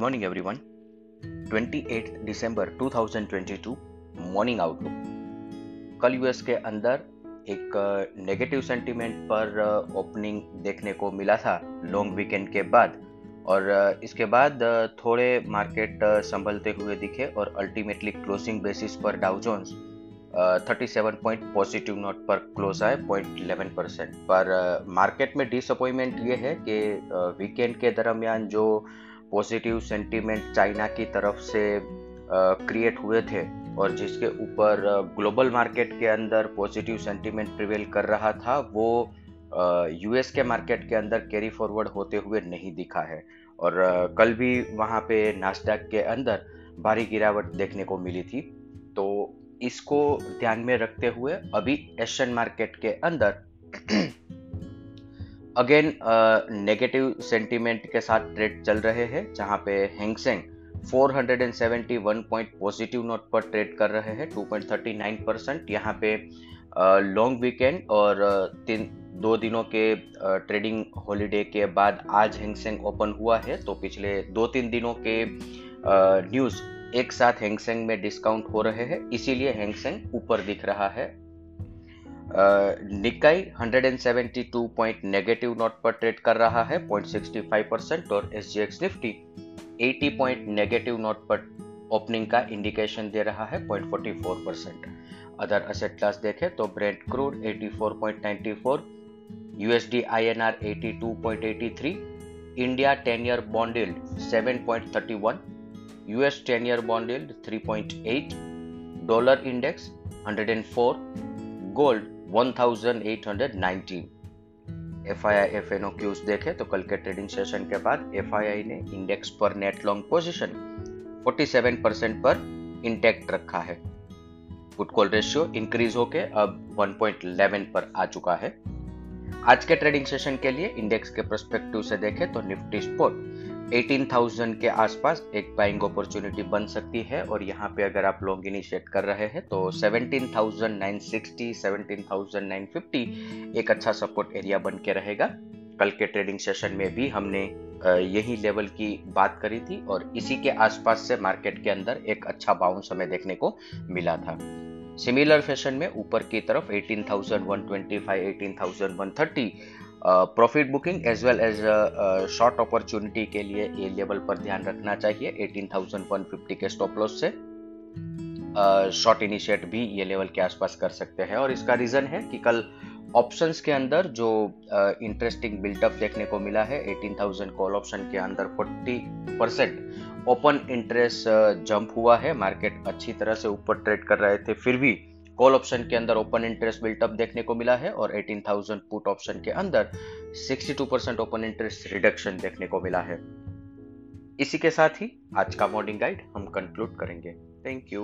Morning everyone 28 दिसंबर 2022 morning outlook कल US के अंदर एक नेगेटिव सेंटीमेंट पर ओपनिंग देखने को मिला था लॉन्ग वीकेंड के बाद और इसके बाद थोड़े मार्केट संभलते हुए दिखे और अल्टीमेटली क्लोजिंग बेसिस पर Dow Jones thirty seven point positive note पर क्लोज आए पॉइंट इलेवन परसेंट पर मार्केट में डिसअपॉइंटमेंट ये है कि वीकेंड के दरमियान जो पॉजिटिव सेंटीमेंट चाइना की तरफ़ से क्रिएट हुए थे और जिसके ऊपर ग्लोबल मार्केट के अंदर पॉजिटिव सेंटीमेंट प्रिवेल कर रहा था, वो यूएस के मार्केट के अंदर कैरी फॉरवर्ड होते हुए नहीं दिखा है। और कल भी वहाँ पे नास्डैक के अंदर भारी गिरावट देखने को मिली थी। तो इसको ध्यान में रखते हुए अभी एशियन मार्केट के अंदर अगेन नेगेटिव सेंटीमेंट के साथ ट्रेड चल रहे हैं, जहाँ पे Hang Seng 471 point positive note पर ट्रेड कर रहे हैं 2.39 परसेंट यहाँ पे लॉन्ग वीकेंड और तीन, दो दिनों के ट्रेडिंग हॉलीडे के बाद आज हैंगसेंग ओपन हुआ है तो पिछले दो तीन दिनों के न्यूज़ एक साथ हैंगसेंग में डिस्काउंट हो रहे हैं, इसीलिए हैंगसेंग ऊपर दिख रहा है। निकाई 172 पॉइंट नेगेटिव नोट पर ट्रेड कर रहा है 0.65 परसेंट और S Nifty 80 point negative note पर ओपनिंग का इंडिकेशन दे रहा है 0.44 परसेंट अदर असेट क्लास देखें तो Brent crude 84.94 USD INR 82.83 India 10 year bond yield 7.31 US 10 year bond yield 3.8, dollar index 104, gold 1819. F I I F N Qs देखे तो कल के ट्रेडिंग सेशन के बाद एफ़ आई आई ने इंडेक्स पर नेट लॉन्ग पोजिशन 47 परसेंट पर इंटेक्ट रखा है पुट कॉल रेशियो इंक्रीज होके अब 1.11 पर आ चुका है आज के ट्रेडिंग सेशन के लिए इंडेक्स के परस्पेक्टिव से देखें तो निफ्टी स्पोर्ट 18,000 के आसपास एक बाइंग अपॉर्चुनिटी बन सकती है और यहाँ पे अगर आप लॉन्ग इनिशिएट कर रहे हैं तो 17,960, 17,950 एक अच्छा सपोर्ट एरिया बन के रहेगा। कल के ट्रेडिंग सेशन में भी हमने यही लेवल की बात करी थी और इसी के आसपास से मार्केट के अंदर एक अच्छा बाउंस हमें देखने को मिला था। सिमिलर फ़ैशन में ऊपर की तरफ़ 18,125, 18,130 profit booking as well as short opportunity के लिए ये लेवल पर ध्यान रखना चाहिए। 18,150 के स्टॉप लॉस से शॉर्ट uh, इनिशिएट भी ये लेवल के आसपास कर सकते हैं। और इसका रीजन है कि कल ऑप्शंस के अंदर जो इंटरेस्टिंग बिल्टअप देखने को मिला है 18,000 कॉल ऑप्शन के अंदर 40 परसेंट ओपन इंटरेस्ट जंप हुआ है। मार्केट अच्छी तरह से ऊपर ट्रेड कर रहे थे फिर भी कॉल ऑप्शन के अंदर ओपन इंटरेस्ट बिल्टअप देखने को मिला है और 18,000 पुट ऑप्शन के अंदर 62 परसेंट ओपन इंटरेस्ट रिडक्शन देखने को मिला है। इसी के साथ ही आज का मॉर्निंग गाइड हम कंक्लूड करेंगे। Thank you